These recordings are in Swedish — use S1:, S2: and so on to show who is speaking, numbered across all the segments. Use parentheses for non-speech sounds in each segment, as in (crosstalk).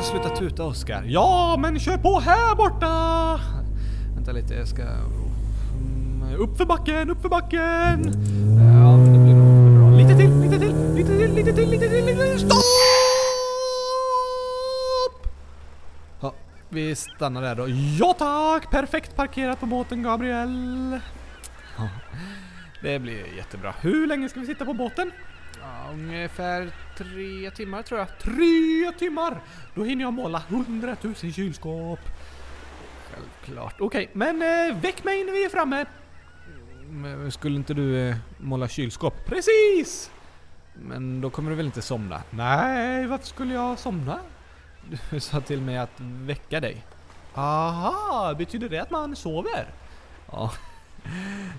S1: du sluta tuta Oskar. Ja, men kör på här borta! Vänta lite, jag ska... Mm, upp för backen, upp för backen! Eh, ja, det blir nog bra. Lite till, lite till, lite till, lite till, lite till, lite till. Stopp! Ja, vi stannar där då. Ja tack! Perfekt parkerat på båten Gabriel. Ja, det blir jättebra. Hur länge ska vi sitta på båten? Ungefär tre timmar tror jag. Tre timmar! Då hinner jag måla hundratusen kylskåp. Självklart. Okej, men eh, väck mig när vi är framme. Men skulle inte du eh, måla kylskåp? Precis! Men då kommer du väl inte somna? Nej, varför skulle jag somna? Du (laughs) sa till mig att väcka dig. Aha, betyder det att man sover? Ja,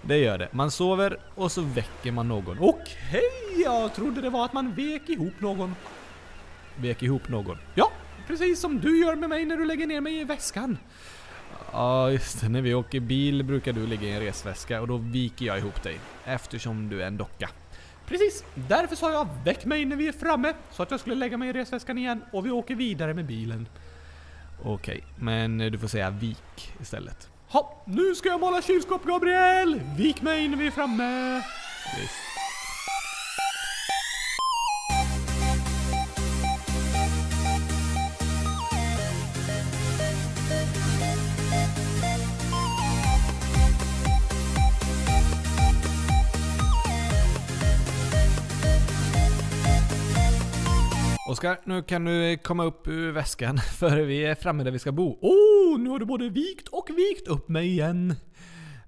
S1: det gör det. Man sover och så väcker man någon. Okej, jag trodde det var att man vek ihop någon. Vek ihop någon? Ja, precis som du gör med mig när du lägger ner mig i väskan. Ja, just det. När vi åker bil brukar du ligga i en resväska och då viker jag ihop dig. Eftersom du är en docka. Precis, därför sa jag väck mig när vi är framme så att jag skulle lägga mig i resväskan igen och vi åker vidare med bilen. Okej, men du får säga vik istället. Ha, nu ska jag måla kylskåp Gabriel! Vik mig innan vi är framme! Visst. Oskar, nu kan du komma upp ur väskan (laughs) för vi är framme där vi ska bo. Oh, nu har du både vikt och vikt upp mig igen.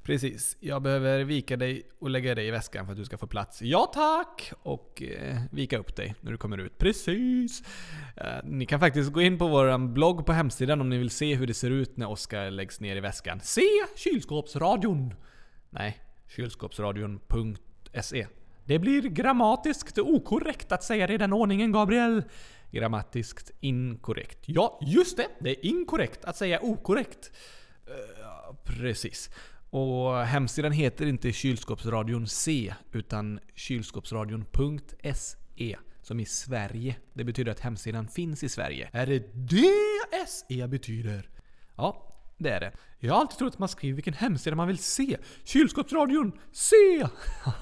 S1: Precis, jag behöver vika dig och lägga dig i väskan för att du ska få plats. Ja tack! Och eh, vika upp dig när du kommer ut. Precis! Eh, ni kan faktiskt gå in på vår blogg på hemsidan om ni vill se hur det ser ut när Oskar läggs ner i väskan. Se kylskåpsradion! Nej, kylskåpsradion.se det blir grammatiskt okorrekt att säga det i den ordningen, Gabriel. Grammatiskt inkorrekt. Ja, just det! Det är inkorrekt att säga okorrekt. Uh, precis. Och hemsidan heter inte Kylskåpsradion C, utan kylskåpsradion.se. Som i Sverige. Det betyder att hemsidan finns i Sverige. Är det det SE betyder? Ja, det är det. Jag har alltid trott att man skriver vilken hemsida man vill se. Kylskåpsradion, se!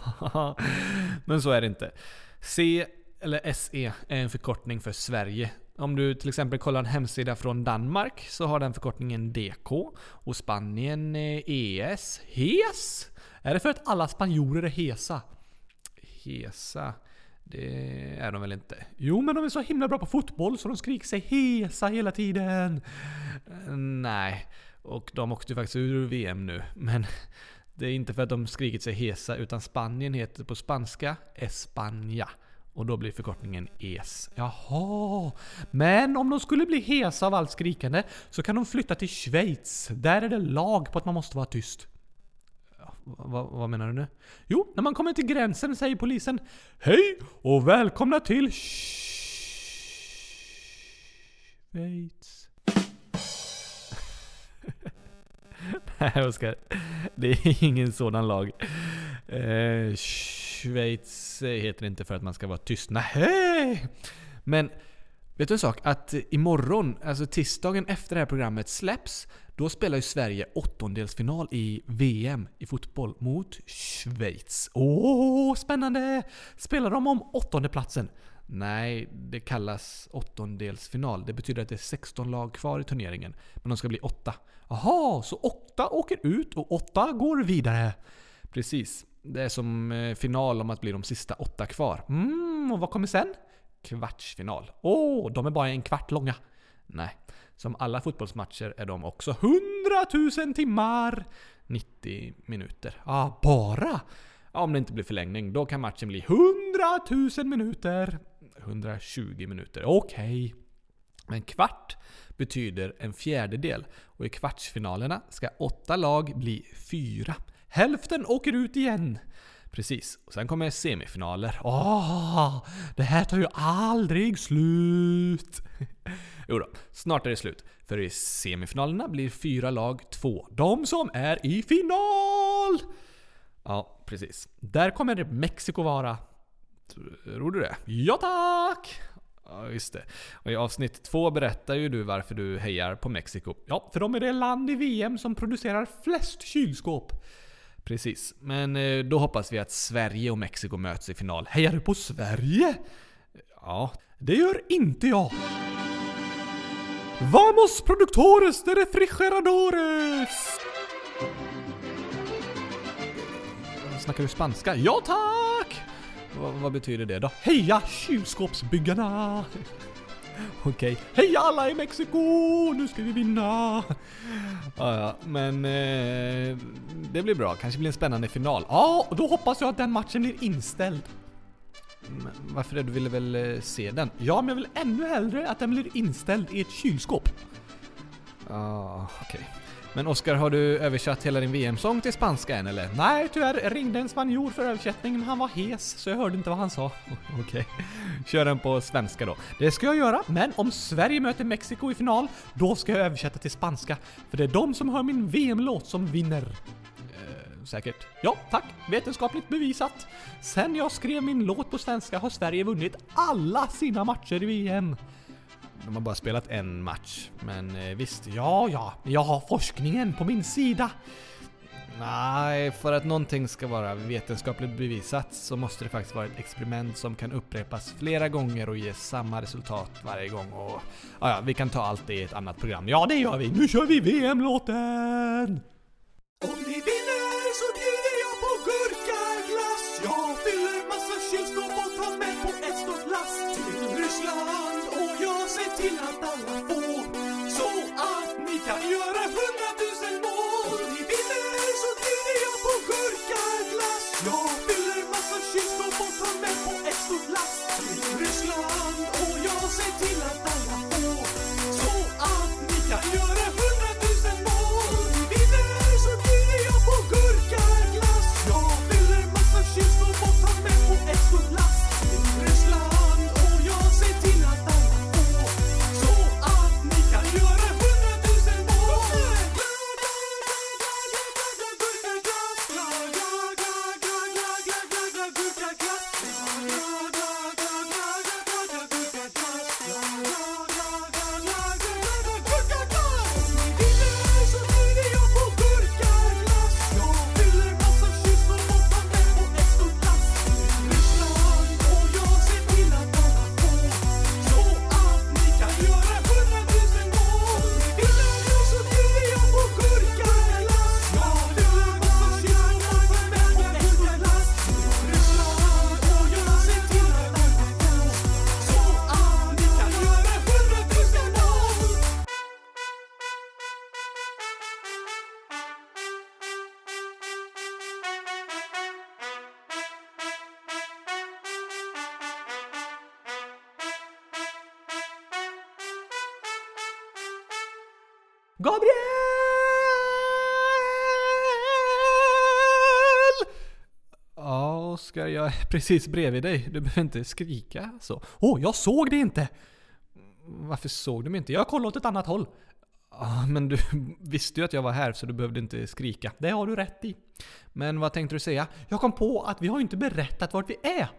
S1: (laughs) Men så är det inte. C eller SE är en förkortning för Sverige. Om du till exempel kollar en hemsida från Danmark så har den förkortningen DK. Och Spanien ES. HES? Är det för att alla spanjorer är hesa? Hesa? Det är de väl inte? Jo, men de är så himla bra på fotboll så de skriker sig hesa hela tiden. Eh, nej. Och de åkte ju faktiskt ur VM nu. Men (laughs) det är inte för att de skrikit sig hesa, utan Spanien heter på spanska España. Och då blir förkortningen ES. Jaha. Men om de skulle bli hesa av allt skrikande så kan de flytta till Schweiz. Där är det lag på att man måste vara tyst vad, vad menar du nu? Jo, när man kommer till gränsen säger polisen Hej och välkomna till Schweiz. (laughs) Nej Oskar. Det är ingen sådan lag. Eh, Schweiz heter inte för att man ska vara tyst. Nej. Men vet du en sak? Att imorgon, alltså tisdagen efter det här programmet släpps, då spelar ju Sverige åttondelsfinal i VM i fotboll mot Schweiz. Åh, spännande! Spelar de om åttondeplatsen? Nej, det kallas åttondelsfinal. Det betyder att det är 16 lag kvar i turneringen. Men de ska bli åtta. Jaha, så åtta åker ut och åtta går vidare. Precis. Det är som eh, final om att bli de sista åtta kvar. Mm, och vad kommer sen? Kvartsfinal. Åh, oh, de är bara en kvart långa. Nej, som alla fotbollsmatcher är de också 100 000 timmar! 90 minuter. Ja, ah, bara? Om det inte blir förlängning, då kan matchen bli 100 000 minuter. 120 minuter, okej. Okay. Men kvart betyder en fjärdedel och i kvartsfinalerna ska åtta lag bli fyra. Hälften åker ut igen. Precis. Och sen kommer semifinaler. Åh, det här tar ju aldrig slut! (laughs) jo då, snart är det slut. För i semifinalerna blir fyra lag två. De som är i final! Ja, precis. Där kommer Mexiko vara. Tror du det? Ja tack! Ja, just det. Och i avsnitt två berättar ju du varför du hejar på Mexiko. Ja, för de är det land i VM som producerar flest kylskåp. Precis. Men eh, då hoppas vi att Sverige och Mexiko möts i final. Hejar du på Sverige? Ja, det gör inte jag. Vamos productores de refrigeradores! Snackar du spanska? Ja tack! V vad betyder det då? Heja kylskåpsbyggarna! Okej. Heja alla i Mexiko! Nu ska vi vinna! Ja, ja, men eh, det blir bra. Kanske blir en spännande final. Ja, och då hoppas jag att den matchen blir inställd. Men varför det? Du ville väl eh, se den? Ja, men jag vill ännu hellre att den blir inställd i ett kylskåp. Ja, ah, okej. Men Oskar, har du översatt hela din VM-sång till spanska än eller? Nej, tyvärr ringde en spanjor för översättning, men han var hes så jag hörde inte vad han sa. (laughs) Okej, kör den på svenska då. Det ska jag göra, men om Sverige möter Mexiko i final, då ska jag översätta till spanska. För det är de som hör min VM-låt som vinner. Eh, säkert. Ja, tack. Vetenskapligt bevisat. Sen jag skrev min låt på svenska har Sverige vunnit alla sina matcher i VM. De har bara spelat en match. Men eh, visst, ja, ja. Jag har forskningen på min sida. Nej, för att någonting ska vara vetenskapligt bevisat så måste det faktiskt vara ett experiment som kan upprepas flera gånger och ge samma resultat varje gång och... Ja, ja, vi kan ta allt det i ett annat program. Ja, det gör vi! Nu kör vi VM-låten!
S2: Om vi vinner så bjuder
S1: Gabriel! Ja, Oskar, jag är (laughs) precis bredvid dig. Du behöver inte skrika så. Åh, oh, jag såg det inte! Varför såg du mig inte? Jag kollade åt ett annat håll. Ja, men du (laughs) visste ju att jag var här så du behövde inte skrika. Det har du rätt i. Men vad tänkte du säga? Jag kom på att vi har inte berättat vart vi är.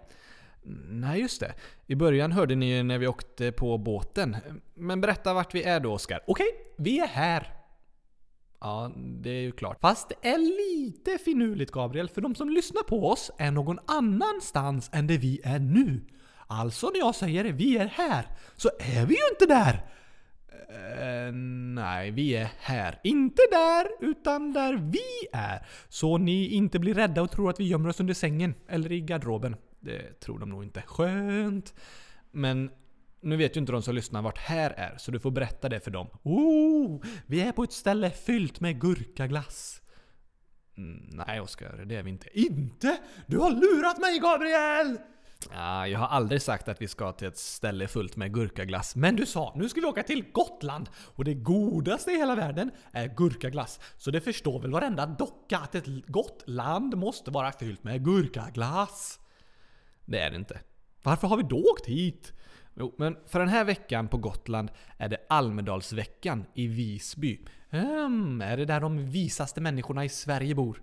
S1: Nej, just det. I början hörde ni ju när vi åkte på båten. Men berätta vart vi är då, Oskar. Okej, vi är här. Ja, det är ju klart. Fast det är lite finurligt, Gabriel, för de som lyssnar på oss är någon annanstans än där vi är nu. Alltså när jag säger vi är här, så är vi ju inte där! Uh, nej, vi är här. Inte där, utan där vi är. Så ni inte blir rädda och tror att vi gömmer oss under sängen eller i garderoben. Det tror de nog inte. Skönt. Men nu vet ju inte de som lyssnar vart här är, så du får berätta det för dem. Oh, vi är på ett ställe fyllt med gurkaglass. Mm, nej Oskar, det är vi inte. Inte? Du har lurat mig Gabriel! Ja, jag har aldrig sagt att vi ska till ett ställe fullt med gurkaglass. Men du sa, nu ska vi åka till Gotland! Och det godaste i hela världen är gurkaglass. Så det förstår väl varenda docka att ett gott land måste vara fyllt med gurkaglass? Det är det inte. Varför har vi då åkt hit? Jo, men för den här veckan på Gotland är det Almedalsveckan i Visby. Hmm, är det där de visaste människorna i Sverige bor?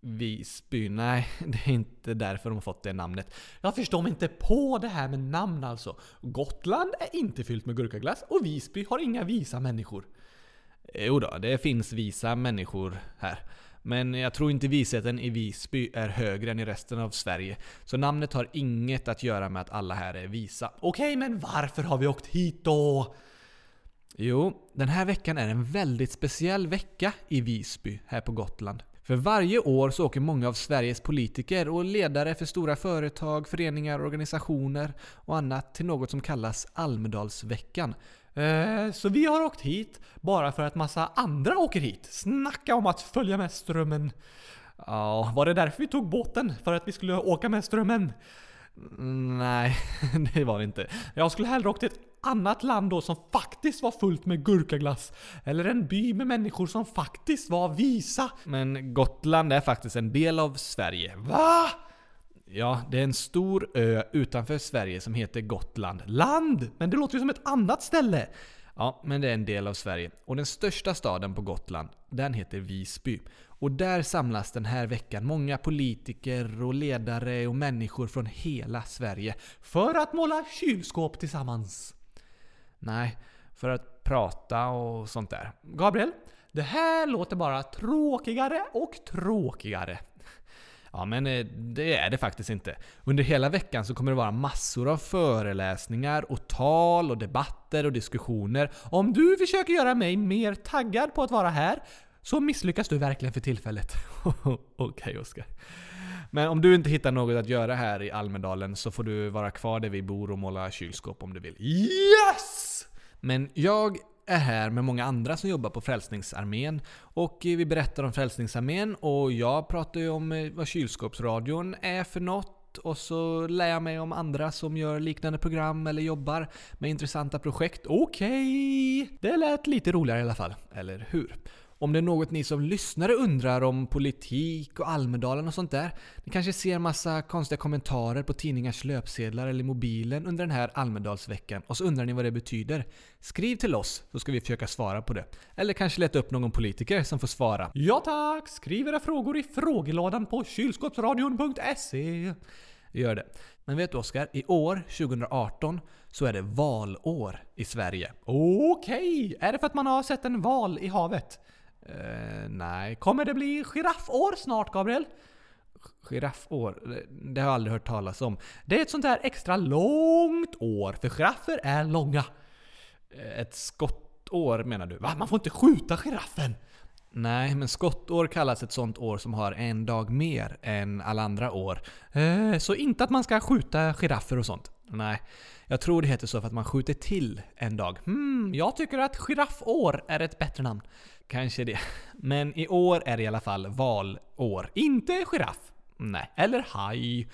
S1: Visby? Nej, (laughs) det är inte därför de har fått det namnet. Jag förstår mig inte på det här med namn alltså. Gotland är inte fyllt med gurkaglass och Visby har inga visa människor. Jo då, det finns visa människor här. Men jag tror inte visheten i Visby är högre än i resten av Sverige. Så namnet har inget att göra med att alla här är visa. Okej, men varför har vi åkt hit då? Jo, den här veckan är en väldigt speciell vecka i Visby, här på Gotland. För varje år så åker många av Sveriges politiker och ledare för stora företag, föreningar, organisationer och annat till något som kallas Almedalsveckan. Eh, så vi har åkt hit bara för att massa andra åker hit. Snacka om att följa med strömmen. Ja, var det därför vi tog båten? För att vi skulle åka med strömmen? Mm, nej, (laughs) det var det inte. Jag skulle hellre åkt till ett annat land då som faktiskt var fullt med gurkaglass. Eller en by med människor som faktiskt var visa. Men Gotland är faktiskt en del av Sverige. Va? Ja, det är en stor ö utanför Sverige som heter Gotland. Land! Men det låter ju som ett annat ställe! Ja, men det är en del av Sverige. Och den största staden på Gotland, den heter Visby. Och där samlas den här veckan många politiker och ledare och människor från hela Sverige för att måla kylskåp tillsammans. Nej, för att prata och sånt där. Gabriel, det här låter bara tråkigare och tråkigare. Ja, men eh, det är det faktiskt inte. Under hela veckan så kommer det vara massor av föreläsningar och tal och debatter och diskussioner. Om du försöker göra mig mer taggad på att vara här så misslyckas du verkligen för tillfället. (laughs) Okej okay, Oskar. Men om du inte hittar något att göra här i Almedalen så får du vara kvar där vi bor och måla kylskåp om du vill. Yes! Men jag är här med många andra som jobbar på Frälsningsarmén. Och eh, vi berättar om Frälsningsarmén och jag pratar ju om eh, vad kylskåpsradion är för något. Och så lär jag mig om andra som gör liknande program eller jobbar med intressanta projekt. Okej! Okay. Det lät lite roligare i alla fall, eller hur? Om det är något ni som lyssnare undrar om politik och Almedalen och sånt där. Ni kanske ser massa konstiga kommentarer på tidningars löpsedlar eller mobilen under den här Almedalsveckan och så undrar ni vad det betyder. Skriv till oss så ska vi försöka svara på det. Eller kanske leta upp någon politiker som får svara. Ja tack! Skriv era frågor i frågelådan på kylskåpsradion.se Gör det. Men vet du Oskar? I år, 2018, så är det valår i Sverige. Okej! Okay. Är det för att man har sett en val i havet? Uh, nej. Kommer det bli giraffår snart, Gabriel? Giraffår? Det har jag aldrig hört talas om. Det är ett sånt där extra långt år, för giraffer är långa. Eh, ett skottår menar du? Va? Man får inte skjuta giraffen! Nej, men skottår kallas ett sånt år som har en dag mer än alla andra år. Eh, så inte att man ska skjuta giraffer och sånt. Nej, jag tror det heter så för att man skjuter till en dag. Hmm, jag tycker att giraffår är ett bättre namn. Kanske det. (laughs) Men i år är det i alla fall valår. Inte giraff. Nej. Eller haj.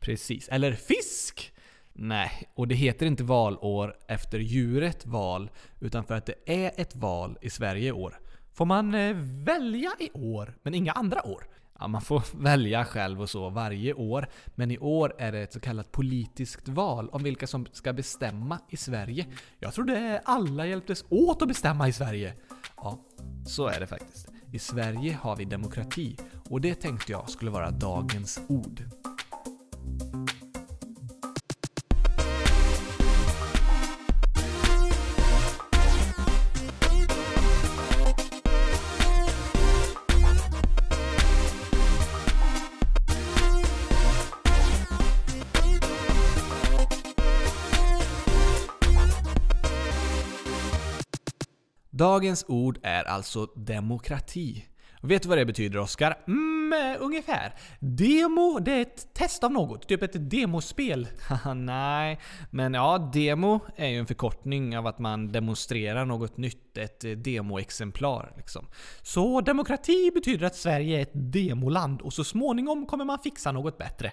S1: Precis. Eller fisk. Nej, och det heter inte valår efter djuret val, utan för att det är ett val i Sverige i år. Får man eh, välja i år, men inga andra år? Ja, man får välja själv och så varje år, men i år är det ett så kallat politiskt val om vilka som ska bestämma i Sverige. Jag trodde alla hjälptes åt att bestämma i Sverige. Ja, så är det faktiskt. I Sverige har vi demokrati och det tänkte jag skulle vara dagens ord. Dagens ord är alltså demokrati. Vet du vad det betyder Oskar? Mm, eh, ungefär. Demo, det är ett test av något. Typ ett demospel. Nej, men ja, demo är ju en förkortning av att man demonstrerar något nytt. Ett eh, demoexemplar liksom. Så demokrati betyder att Sverige är ett demoland och så småningom kommer man fixa något bättre.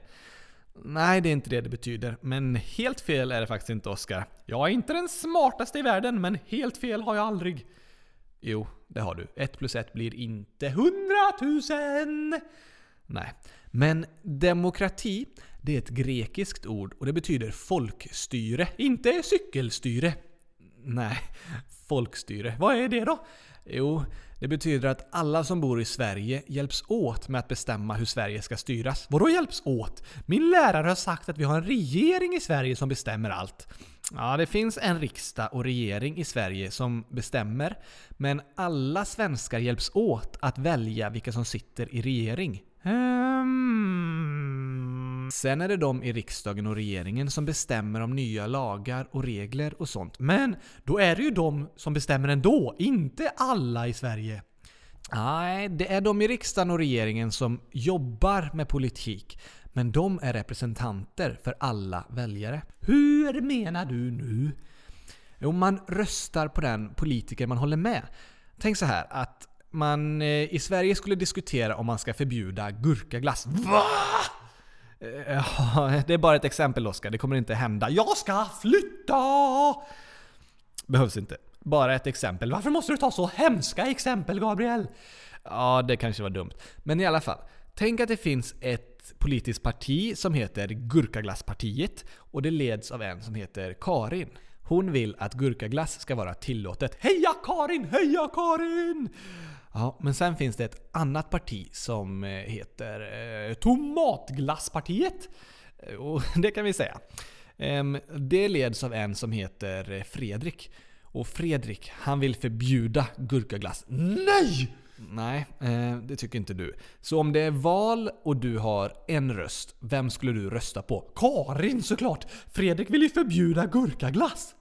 S1: Nej, det är inte det det betyder. Men helt fel är det faktiskt inte Oskar. Jag är inte den smartaste i världen, men helt fel har jag aldrig. Jo, det har du. 1 plus 1 blir inte 100 000! Nej. Men demokrati, det är ett grekiskt ord och det betyder folkstyre, inte cykelstyre. Nej, folkstyre. Vad är det då? Jo, Det betyder att alla som bor i Sverige hjälps åt med att bestämma hur Sverige ska styras. Vadå hjälps åt? Min lärare har sagt att vi har en regering i Sverige som bestämmer allt. Ja, det finns en riksdag och regering i Sverige som bestämmer, men alla svenskar hjälps åt att välja vilka som sitter i regering. Hmm. Sen är det de i riksdagen och regeringen som bestämmer om nya lagar och regler och sånt. Men då är det ju de som bestämmer ändå, inte alla i Sverige. Nej, det är de i riksdagen och regeringen som jobbar med politik. Men de är representanter för alla väljare. Hur menar du nu? Jo, man röstar på den politiker man håller med. Tänk så här att man eh, i Sverige skulle diskutera om man ska förbjuda gurkaglass. VA? Eh, (laughs) ja, det är bara ett exempel Oskar, det kommer inte hända. Jag ska flytta! Behövs inte. Bara ett exempel. Varför måste du ta så hemska exempel Gabriel? Ja, det kanske var dumt. Men i alla fall. Tänk att det finns ett politiskt parti som heter Gurkaglasspartiet och det leds av en som heter Karin. Hon vill att gurkaglass ska vara tillåtet. Heja Karin! Heja Karin! Ja, men sen finns det ett annat parti som eh, heter eh, Tomatglasspartiet. Eh, och (laughs) det kan vi säga. Det leds av en som heter eh, Fredrik. Och Fredrik, han vill förbjuda gurkaglass. Nej! Nej, eh, det tycker inte du. Så om det är val och du har en röst, vem skulle du rösta på? Karin såklart! Fredrik vill ju förbjuda gurkaglass!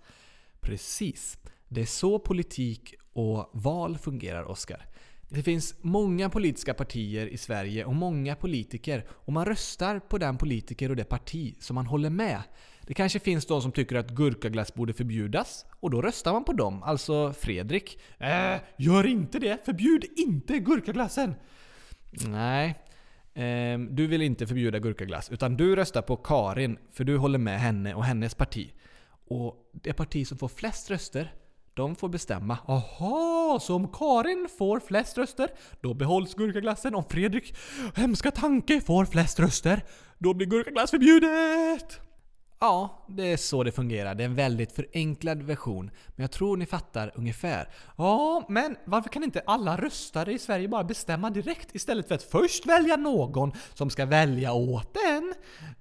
S1: Precis. Det är så politik och val fungerar, Oskar. Det finns många politiska partier i Sverige och många politiker och man röstar på den politiker och det parti som man håller med. Det kanske finns de som tycker att gurkaglass borde förbjudas och då röstar man på dem, alltså Fredrik. Äh, gör inte det! Förbjud inte gurkaglassen! Nej, eh, du vill inte förbjuda gurkaglass utan du röstar på Karin för du håller med henne och hennes parti. Och det parti som får flest röster, de får bestämma. Aha, så om Karin får flest röster, då behålls gurkaglassen. Om Fredrik, hemska tanke, får flest röster, då blir gurkaglass förbjudet! Ja, det är så det fungerar. Det är en väldigt förenklad version. Men jag tror ni fattar ungefär. Ja, men varför kan inte alla röstare i Sverige bara bestämma direkt istället för att först välja någon som ska välja åt en?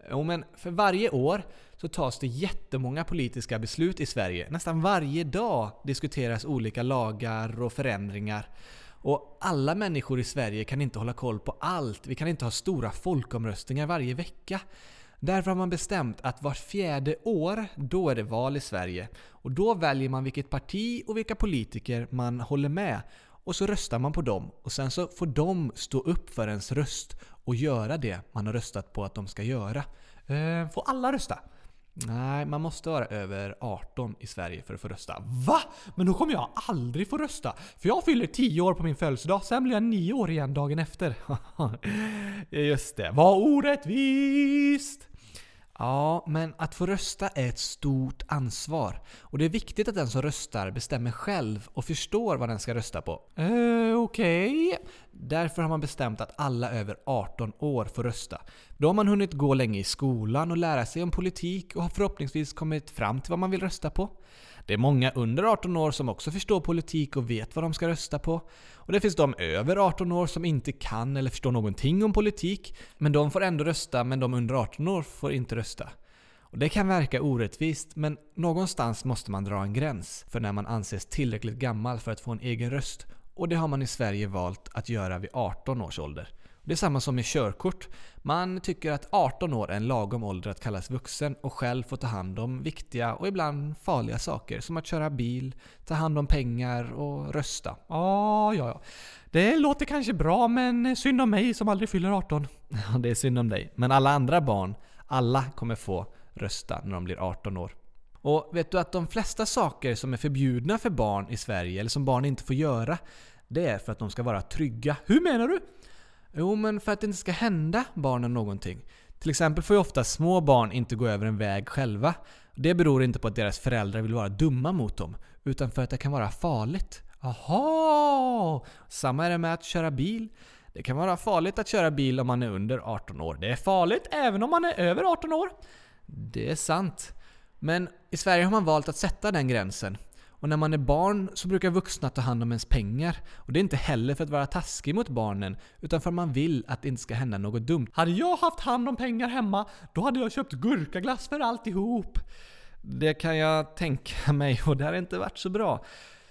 S1: Jo, men för varje år så tas det jättemånga politiska beslut i Sverige. Nästan varje dag diskuteras olika lagar och förändringar. Och alla människor i Sverige kan inte hålla koll på allt. Vi kan inte ha stora folkomröstningar varje vecka. Därför har man bestämt att vart fjärde år, då är det val i Sverige. Och då väljer man vilket parti och vilka politiker man håller med. Och så röstar man på dem. Och sen så får de stå upp för ens röst och göra det man har röstat på att de ska göra. Eh, får alla rösta? Nej, man måste vara över 18 i Sverige för att få rösta. Va? Men då kommer jag aldrig få rösta! För jag fyller 10 år på min födelsedag, sen blir jag 9 år igen dagen efter. (laughs) Just det, vad orättvist! Ja, men att få rösta är ett stort ansvar. Och det är viktigt att den som röstar bestämmer själv och förstår vad den ska rösta på. Eh, okej. Därför har man bestämt att alla över 18 år får rösta. Då har man hunnit gå länge i skolan och lära sig om politik och har förhoppningsvis kommit fram till vad man vill rösta på. Det är många under 18 år som också förstår politik och vet vad de ska rösta på. Och det finns de över 18 år som inte kan eller förstår någonting om politik, men de får ändå rösta, men de under 18 år får inte rösta. Och det kan verka orättvist, men någonstans måste man dra en gräns för när man anses tillräckligt gammal för att få en egen röst. Och det har man i Sverige valt att göra vid 18 års ålder. Det är samma som med körkort. Man tycker att 18 år är en lagom ålder att kallas vuxen och själv få ta hand om viktiga och ibland farliga saker som att köra bil, ta hand om pengar och rösta. Ja, ja, ja. Det låter kanske bra men synd om mig som aldrig fyller 18. (laughs) Ja, det är synd om dig. Men alla andra barn, alla kommer få rösta när de blir 18 år. Och vet du att de flesta saker som är förbjudna för barn i Sverige, eller som barn inte får göra, det är för att de ska vara trygga. Hur menar du? Jo, men för att det inte ska hända barnen någonting. Till exempel får ju ofta små barn inte gå över en väg själva. Det beror inte på att deras föräldrar vill vara dumma mot dem, utan för att det kan vara farligt. Aha! Samma är det med att köra bil. Det kan vara farligt att köra bil om man är under 18 år. Det är farligt även om man är över 18 år. Det är sant. Men i Sverige har man valt att sätta den gränsen. Och när man är barn så brukar vuxna ta hand om ens pengar. Och det är inte heller för att vara taskig mot barnen, utan för att man vill att det inte ska hända något dumt.
S2: Hade jag haft hand om pengar hemma, då hade jag köpt gurkaglass för alltihop.
S1: Det kan jag tänka mig och det har inte varit så bra.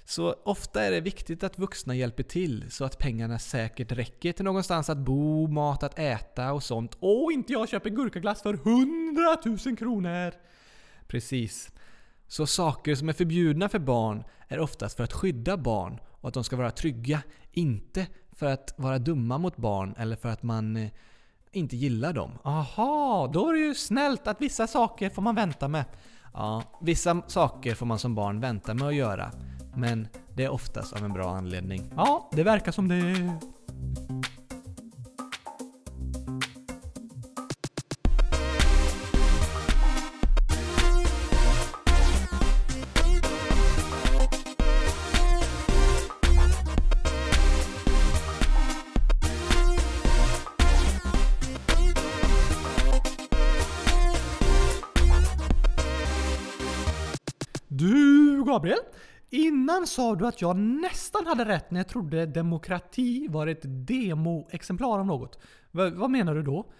S1: Så ofta är det viktigt att vuxna hjälper till så att pengarna säkert räcker till någonstans att bo, mat att äta och sånt.
S2: Och inte jag köper gurkaglass för 100 000 kronor!
S1: Precis. Så saker som är förbjudna för barn är oftast för att skydda barn och att de ska vara trygga. Inte för att vara dumma mot barn eller för att man eh, inte gillar dem.
S2: Aha, då är det ju snällt att vissa saker får man vänta med.
S1: Ja, vissa saker får man som barn vänta med att göra. Men det är oftast av en bra anledning.
S2: Ja, det verkar som det. Gabriel, innan sa du att jag nästan hade rätt när jag trodde demokrati var ett demoexemplar av något. V vad menar du då?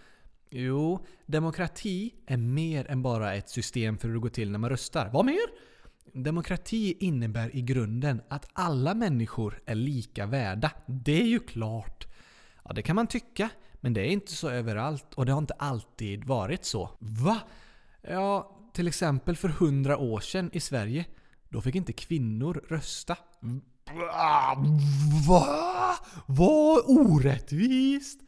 S1: Jo, demokrati är mer än bara ett system för hur det går till när man röstar. Vad mer? Demokrati innebär i grunden att alla människor är lika värda.
S2: Det är ju klart.
S1: Ja, det kan man tycka, men det är inte så överallt och det har inte alltid varit så.
S2: Va?
S1: Ja, till exempel för hundra år sedan i Sverige, då fick inte kvinnor rösta.
S2: Va? Vad orättvist!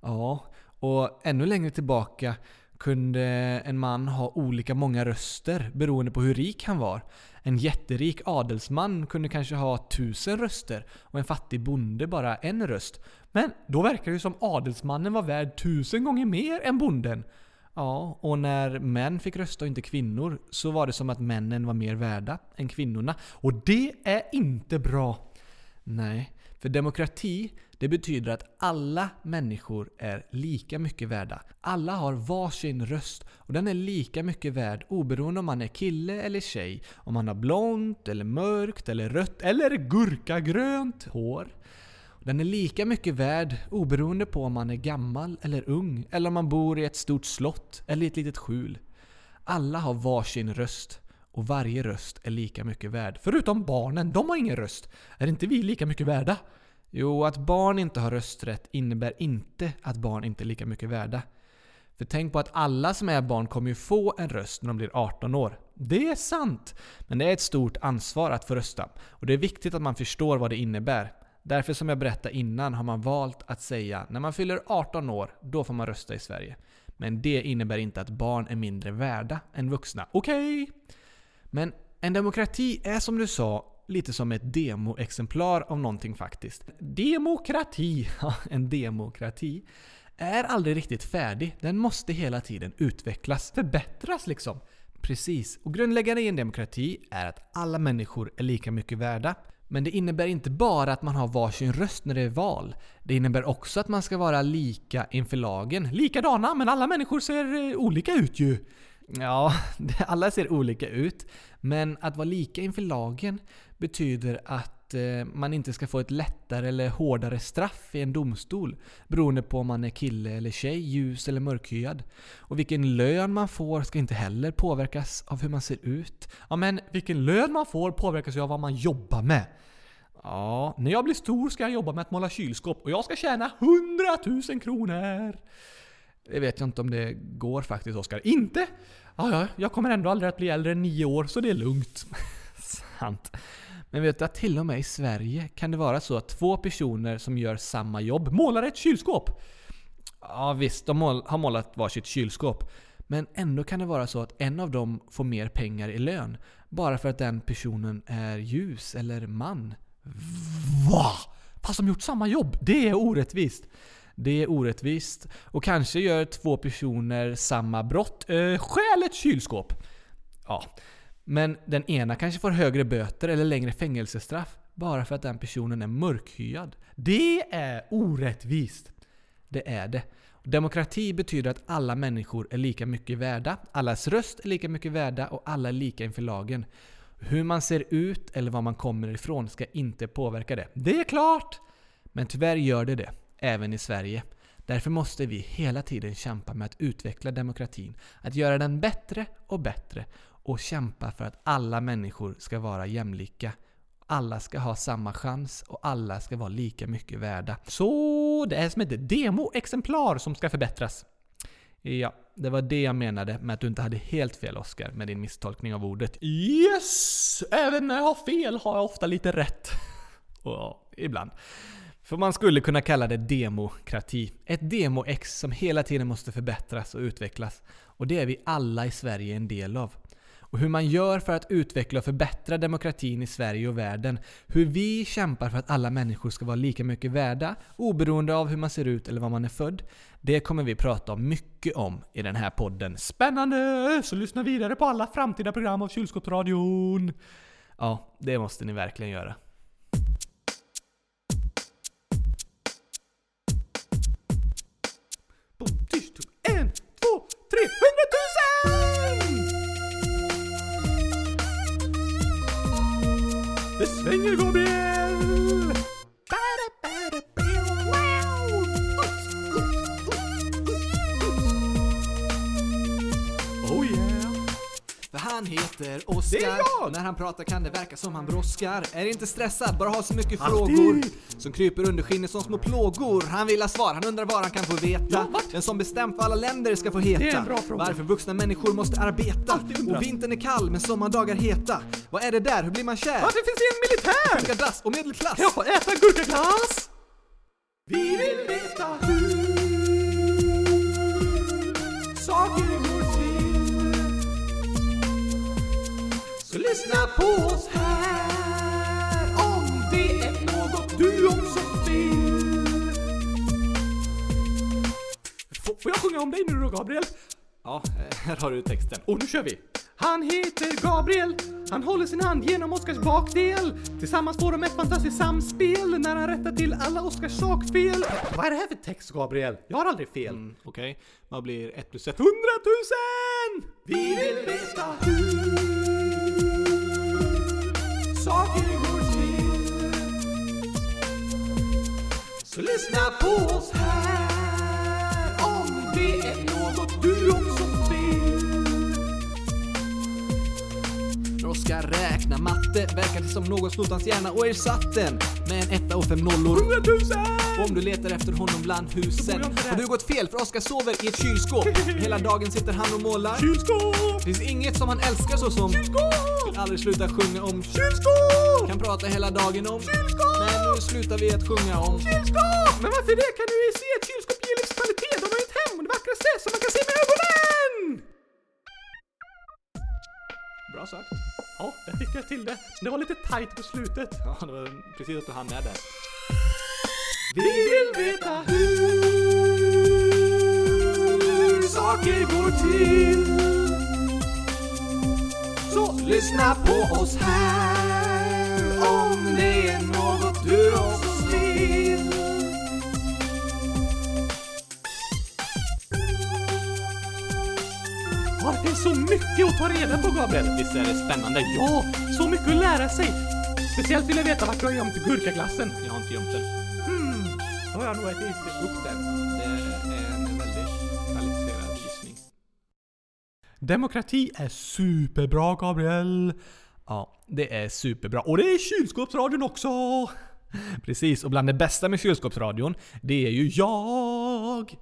S1: Ja, och ännu längre tillbaka kunde en man ha olika många röster beroende på hur rik han var. En jätterik adelsman kunde kanske ha tusen röster och en fattig bonde bara en röst.
S2: Men då verkar det ju som adelsmannen var värd tusen gånger mer än bonden.
S1: Ja, och när män fick rösta och inte kvinnor så var det som att männen var mer värda än kvinnorna.
S2: Och det är inte bra.
S1: Nej, för demokrati det betyder att alla människor är lika mycket värda. Alla har varsin röst och den är lika mycket värd oberoende om man är kille eller tjej. Om man har blont, eller mörkt, eller rött, eller gurkagrönt hår. Den är lika mycket värd oberoende på om man är gammal eller ung, eller om man bor i ett stort slott eller i ett litet skjul. Alla har varsin röst och varje röst är lika mycket värd.
S2: Förutom barnen, de har ingen röst. Är inte vi lika mycket värda?
S1: Jo, att barn inte har rösträtt innebär inte att barn inte är lika mycket värda. För tänk på att alla som är barn kommer ju få en röst när de blir 18 år.
S2: Det är sant!
S1: Men det är ett stort ansvar att få rösta. Och det är viktigt att man förstår vad det innebär. Därför som jag berättade innan har man valt att säga när man fyller 18 år, då får man rösta i Sverige. Men det innebär inte att barn är mindre värda än vuxna.
S2: Okej? Okay.
S1: Men en demokrati är som du sa lite som ett demoexemplar av någonting faktiskt.
S2: Demokrati! (laughs)
S1: Ja, en demokrati är aldrig riktigt färdig. Den måste hela tiden utvecklas.
S2: Förbättras liksom.
S1: Precis. Och grundläggande i en demokrati är att alla människor är lika mycket värda. Men det innebär inte bara att man har varsin röst när det är val. Det innebär också att man ska vara lika inför lagen.
S2: Likadana, men alla människor ser eh, olika ut ju.
S1: Ja, (laughs) alla ser olika ut. Men att vara lika inför lagen betyder att Eh, man inte ska få ett lättare eller hårdare straff i en domstol beroende på om man är kille eller tjej, ljus eller mörkhyad. Och vilken lön man får ska inte heller påverkas av hur man ser ut.
S2: Ja, men vilken lön man får påverkas ju av vad man jobbar med.
S1: Ja,
S2: när jag blir stor ska jag jobba med att måla kylskåp och jag ska tjäna 100 000 kronor.
S1: Det vet jag inte om det går faktiskt, Oskar.
S2: Inte? Ja, ja, jag kommer ändå aldrig att bli äldre än nio år, så det är lugnt. (laughs)
S1: Sant. Men vet du att till och med i Sverige kan det vara så att två personer som gör samma jobb
S2: målar ett kylskåp?
S1: Ja visst, de mål, har målat varsitt kylskåp. Men ändå kan det vara så att en av dem får mer pengar i lön. Bara för att den personen är ljus eller man.
S2: Va? Fast de gjort samma jobb? Det är orättvist.
S1: Det är orättvist. Och kanske gör två personer samma brott.
S2: Eh, stjäl ett kylskåp!
S1: Ja. Men den ena kanske får högre böter eller längre fängelsestraff bara för att den personen är mörkhyad.
S2: Det är orättvist!
S1: Det är det. Demokrati betyder att alla människor är lika mycket värda, allas röst är lika mycket värda och alla är lika inför lagen.
S2: Hur man ser ut eller var man kommer ifrån ska inte påverka det. Det är klart! Men tyvärr gör det det, även i Sverige. Därför måste vi hela tiden kämpa med att utveckla demokratin, att göra den bättre och bättre och kämpa för att alla människor ska vara jämlika. Alla ska ha samma chans och alla ska vara lika mycket värda. Så det är som ett demoexemplar som ska förbättras. Ja, det var det jag menade med att du inte hade helt fel Oscar med din misstolkning av ordet. Yes! Även när jag har fel har jag ofta lite rätt. Och (laughs) ja, ibland. För man skulle kunna kalla det demokrati. Ett demo-ex som hela tiden måste förbättras och utvecklas. Och det är vi alla i Sverige en del av. Och hur man gör för att utveckla och förbättra demokratin i Sverige och världen. Hur vi kämpar för att alla människor ska vara lika mycket värda, oberoende av hur man ser ut eller var man är född. Det kommer vi prata mycket om i den här podden. Spännande! Så lyssna vidare på alla framtida program av Kylskåpsradion. Ja, det måste ni verkligen göra. Det svänger Gabriel!
S1: Han heter
S2: Det
S1: Oskar
S2: är jag!
S1: och när han pratar kan det verka som han brådskar. Är inte stressad, bara har så mycket
S2: Alltid!
S1: frågor som kryper under skinnet som små plågor. Han vill ha svar, han undrar vad han kan få veta.
S2: Ja?
S1: Den som bestämt vad alla länder ska få heta.
S2: Det är en bra fråga.
S1: Varför vuxna människor måste arbeta. Och vintern är kall men sommardagar heta. Vad är det där, hur blir man kär?
S2: Varför finns det en militär?
S1: Funkar dass och medelklass?
S2: Får äta gurkaglass! Vi vill veta hur lyssna på oss här om det är något du också vill. Får, får jag sjunga om dig nu då, Gabriel?
S1: Ja, eh, här har du texten.
S2: Och nu kör vi! Han heter Gabriel, han håller sin hand genom Oskars bakdel. Tillsammans får de ett fantastiskt samspel när han rättar till alla Oskars sakfel. Vad är det här för text Gabriel? Jag har aldrig fel.
S1: Mm, Okej, vad blir ett plus ett?
S2: Hundratusen! Vi vill veta hur saker går till. Så lyssna på oss här
S1: När Oskar räknar matte verkar det som någon snott hans hjärna och ersatt den med en etta och fem nollor.
S2: Hundratusen!
S1: Och om du letar efter honom bland husen har du gått fel för Oskar sover i ett kylskåp. (laughs) Hela dagen sitter han och målar.
S2: Kylskåp!
S1: Det finns inget som han älskar så som
S2: Kylskåp!
S1: Vill aldrig sluta sjunga om
S2: Kylskåp!
S1: Kan prata hela dagen om
S2: Kylskåp!
S1: Men nu slutar vi att sjunga om
S2: Kylskåp! Men varför det? Kan du se ett kylskåp ger livskvalitet? De har ju ett hem och det vackraste som man kan se med ögonen!
S1: Bra sagt.
S2: Ja, där fick jag till det. Det var lite tight på slutet.
S1: Ja, det var precis att du hann med där.
S2: Vi vill veta hur saker går till. Så lyssna på oss här om det är något du också vill. Det är så mycket att ta reda på Gabriel.
S1: Visst är det spännande?
S2: Ja, så mycket att lära sig. Speciellt vill jag veta vart du har gömt gurkaglassen.
S1: Jag har inte gömt den.
S2: Hmm, då har jag nog ätit upp den.
S1: Det är en väldigt kvalificerad gissning.
S2: Demokrati är superbra Gabriel. Ja, det är superbra. Och det är kylskåpsradion också! Precis, och bland det bästa med kylskåpsradion, det är ju jag!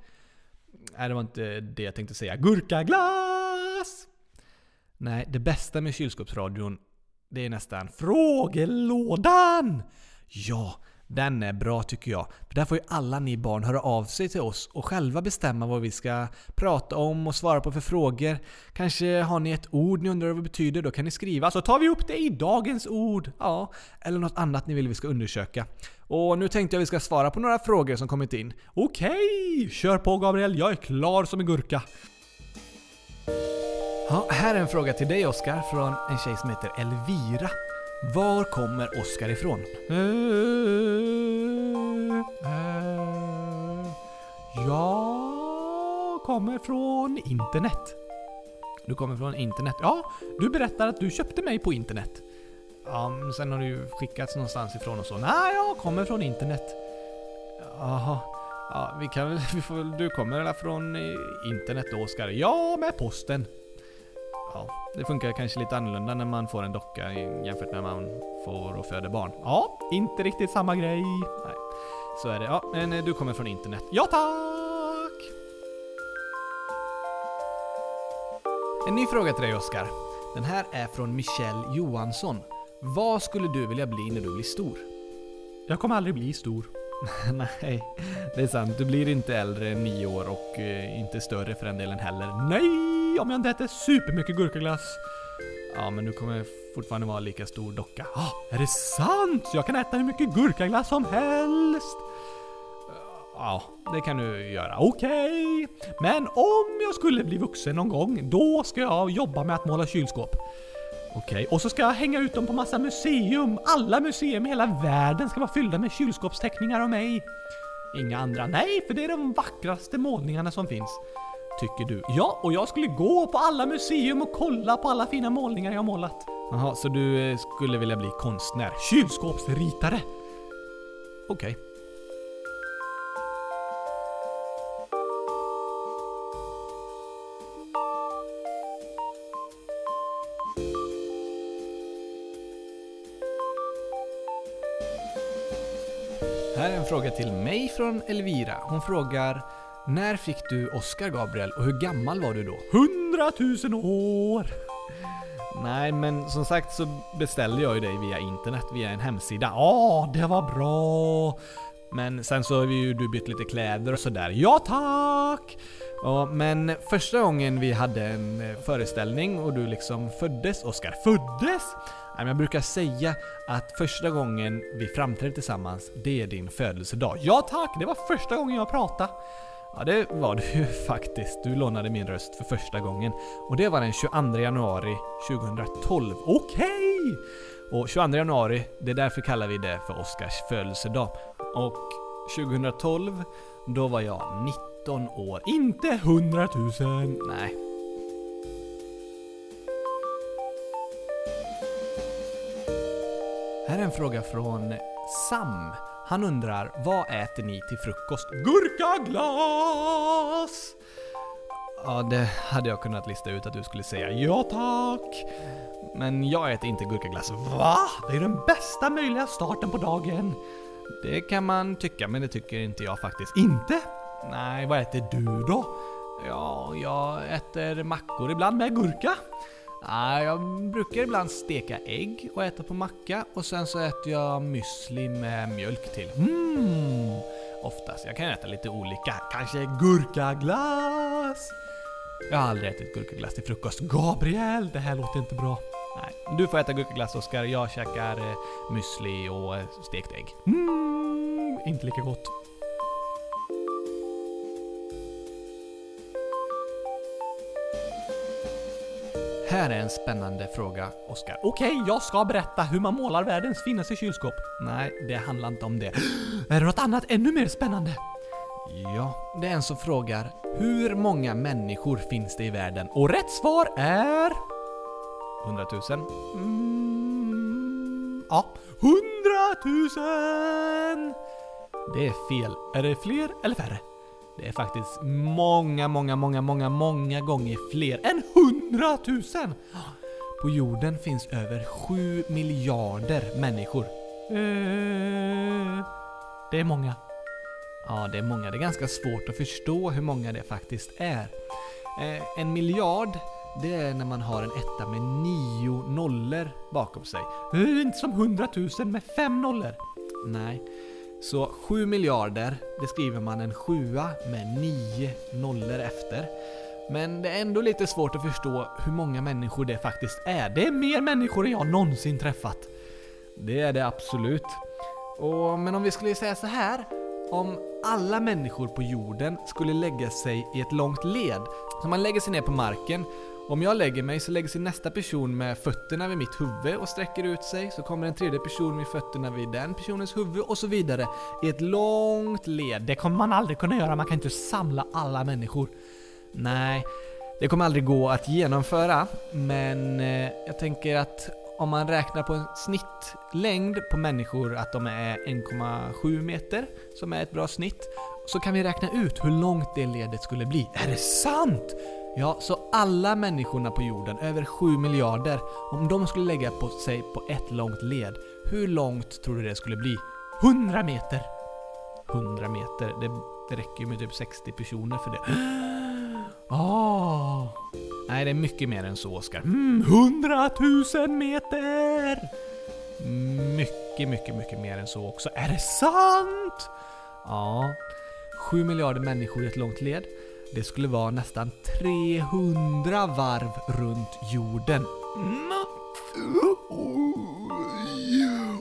S2: Nej, det var inte det jag tänkte säga. Gurkaglass! Nej, det bästa med kylskåpsradion, det är nästan frågelådan! Ja, den är bra tycker jag. För där får ju alla ni barn höra av sig till oss och själva bestämma vad vi ska prata om och svara på för frågor. Kanske har ni ett ord ni undrar vad det betyder, då kan ni skriva så tar vi upp det i dagens ord. Ja, eller något annat ni vill vi ska undersöka. Och nu tänkte jag vi ska svara på några frågor som kommit in. Okej, kör på Gabriel, jag är klar som en gurka. Ja, här är en fråga till dig Oskar från en tjej som heter Elvira. Var kommer Oskar ifrån? jag kommer från internet. Du kommer från internet. Ja, du berättar att du köpte mig på internet.
S1: Ja, men sen har du ju skickats någonstans ifrån och så. Nej, jag kommer från internet. Jaha. Ja, vi kan väl, (laughs) du kommer väl från eh, internet då Oskar? Ja, med posten. Ja, det funkar kanske lite annorlunda när man får en docka jämfört med när man får och föder barn. Ja, inte riktigt samma grej. Nej, så är det. Ja, men eh, du kommer från internet. Ja, tack! En ny fråga till dig Oskar. Den här är från Michelle Johansson. Vad skulle du vilja bli när du blir stor?
S2: Jag kommer aldrig bli stor. (laughs)
S1: Nej, det är sant. Du blir inte äldre än nio år och eh, inte större för den delen heller.
S2: Nej, om jag inte äter supermycket gurkaglass.
S1: Ja, men du kommer fortfarande vara lika stor docka.
S2: Ah, är det sant? Jag kan äta hur mycket gurkaglass som helst.
S1: Ja, det kan du göra.
S2: Okej, men om jag skulle bli vuxen någon gång, då ska jag jobba med att måla kylskåp.
S1: Okej.
S2: Och så ska jag hänga ut dem på massa museum. Alla museum i hela världen ska vara fyllda med kylskåpsteckningar av mig. Inga andra. Nej, för det är de vackraste målningarna som finns.
S1: Tycker du?
S2: Ja, och jag skulle gå på alla museum och kolla på alla fina målningar jag målat.
S1: Jaha, så du eh, skulle vilja bli konstnär?
S2: Kylskåpsritare.
S1: Okej. Här är en fråga till mig från Elvira. Hon frågar När fick du Oscar Gabriel och hur gammal var du då?
S2: Hundratusen år!
S1: Nej, men som sagt så beställde jag ju dig via internet, via en hemsida.
S2: Ja, det var bra.
S1: Men sen så har vi ju du bytt lite kläder och sådär. Ja tack! Ja, men första gången vi hade en eh, föreställning och du liksom föddes, Oskar, föddes? Nej, men jag brukar säga att första gången vi framträdde tillsammans, det är din födelsedag.
S2: Ja tack, det var första gången jag pratade.
S1: Ja, det var du ju (laughs) faktiskt. Du lånade min röst för första gången. Och det var den 22 januari 2012.
S2: Okej!
S1: Och 22 januari, det är därför kallar vi det för Oscars födelsedag. Och 2012, då var jag 19 år.
S2: Inte 100 000!
S1: Nej. Här är en fråga från Sam. Han undrar, vad äter ni till frukost?
S2: Gurkaglass!
S1: Ja, det hade jag kunnat lista ut att du skulle säga.
S2: Ja tack!
S1: Men jag äter inte gurkaglass.
S2: Va? Det är den bästa möjliga starten på dagen.
S1: Det kan man tycka, men det tycker inte jag faktiskt.
S2: Inte?
S1: Nej, vad äter du då? Ja, jag äter mackor ibland med gurka. Ah, jag brukar ibland steka ägg och äta på macka och sen så äter jag müsli med mjölk till.
S2: Mm.
S1: Oftast. Jag kan äta lite olika.
S2: Kanske gurkaglass?
S1: Jag har aldrig ätit gurkaglass till frukost.
S2: Gabriel, det här låter inte bra.
S1: Nej, du får äta gurkaglass Oskar. Jag käkar eh, müsli och eh, stekt ägg.
S2: Mm, inte lika gott.
S1: Här är en spännande fråga, Oskar.
S2: Okej, jag ska berätta hur man målar världens finaste kylskåp.
S1: Nej, det handlar inte om det. (gasps)
S2: Är det något annat ännu mer spännande?
S1: Ja, det är en som frågar Hur många människor finns det i världen?
S2: Och rätt svar är...
S1: 100 000?
S2: Mm, ja, hundratusen!
S1: Det är fel.
S2: Är det fler eller färre?
S1: Det är faktiskt många, många, många, många, många gånger fler än
S2: En hundratusen!
S1: På jorden finns över 7 miljarder människor.
S2: Eh, det är många.
S1: Ja, det är många. Det är ganska svårt att förstå hur många det faktiskt är. Eh, en miljard, det är när man har en etta med nio nollor bakom sig.
S2: Eh, inte som hundratusen med fem nollor.
S1: Nej. Så 7 miljarder, det skriver man en sjua med nio nollor efter. Men det är ändå lite svårt att förstå hur många människor det faktiskt är.
S2: Det är mer människor än jag någonsin träffat.
S1: Det är det absolut. Och, men om vi skulle säga så här. Om alla människor på jorden skulle lägga sig i ett långt led. Så man lägger sig ner på marken. Om jag lägger mig så lägger sig nästa person med fötterna vid mitt huvud och sträcker ut sig. Så kommer en tredje person med fötterna vid den personens huvud och så vidare. I ett långt led.
S2: Det kommer man aldrig kunna göra, man kan inte samla alla människor.
S1: Nej, det kommer aldrig gå att genomföra. Men eh, jag tänker att om man räknar på en snittlängd på människor att de är 1,7 meter, som är ett bra snitt, så kan vi räkna ut hur långt det ledet skulle bli.
S2: Är det sant?
S1: Ja, så alla människorna på jorden, över 7 miljarder, om de skulle lägga på sig på ett långt led, hur långt tror du det skulle bli?
S2: 100 meter.
S1: 100 meter, det, det räcker ju med typ 60 personer för det. Oh. Nej, det är mycket mer än så, Oskar.
S2: Mm, 100 000 meter!
S1: Mycket, mycket, mycket mer än så också.
S2: Är det sant?
S1: Ja. 7 miljarder människor i ett långt led. Det skulle vara nästan 300 varv runt jorden. Mm.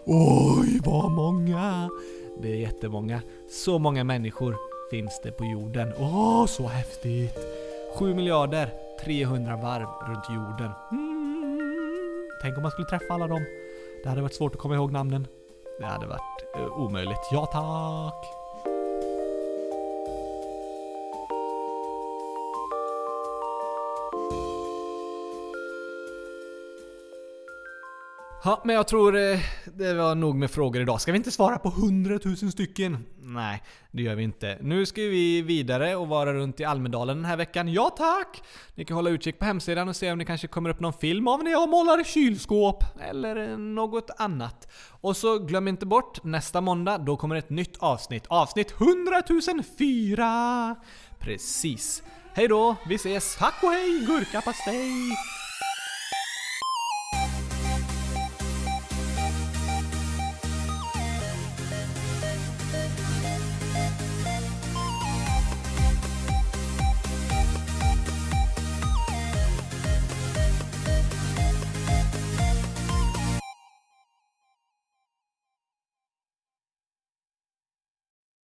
S2: Oj, vad många!
S1: Det är jättemånga. Så många människor finns det på jorden.
S2: Åh, så häftigt!
S1: 7 miljarder 300 varv runt jorden.
S2: Mm. Tänk om man skulle träffa alla dem. Det hade varit svårt att komma ihåg namnen.
S1: Det hade varit eh, omöjligt.
S2: Ja tack!
S1: Ja, men jag tror eh, det var nog med frågor idag.
S2: Ska vi inte svara på 100 000 stycken?
S1: Nej, det gör vi inte. Nu ska vi vidare och vara runt i Almedalen den här veckan. Ja tack! Ni kan hålla utkik på hemsidan och se om det kanske kommer upp någon film av när jag målar kylskåp. Eller något annat. Och så glöm inte bort, nästa måndag då kommer ett nytt avsnitt. Avsnitt 100 004! Precis. Hej då, vi ses!
S2: Tack och hej, gurkapastej!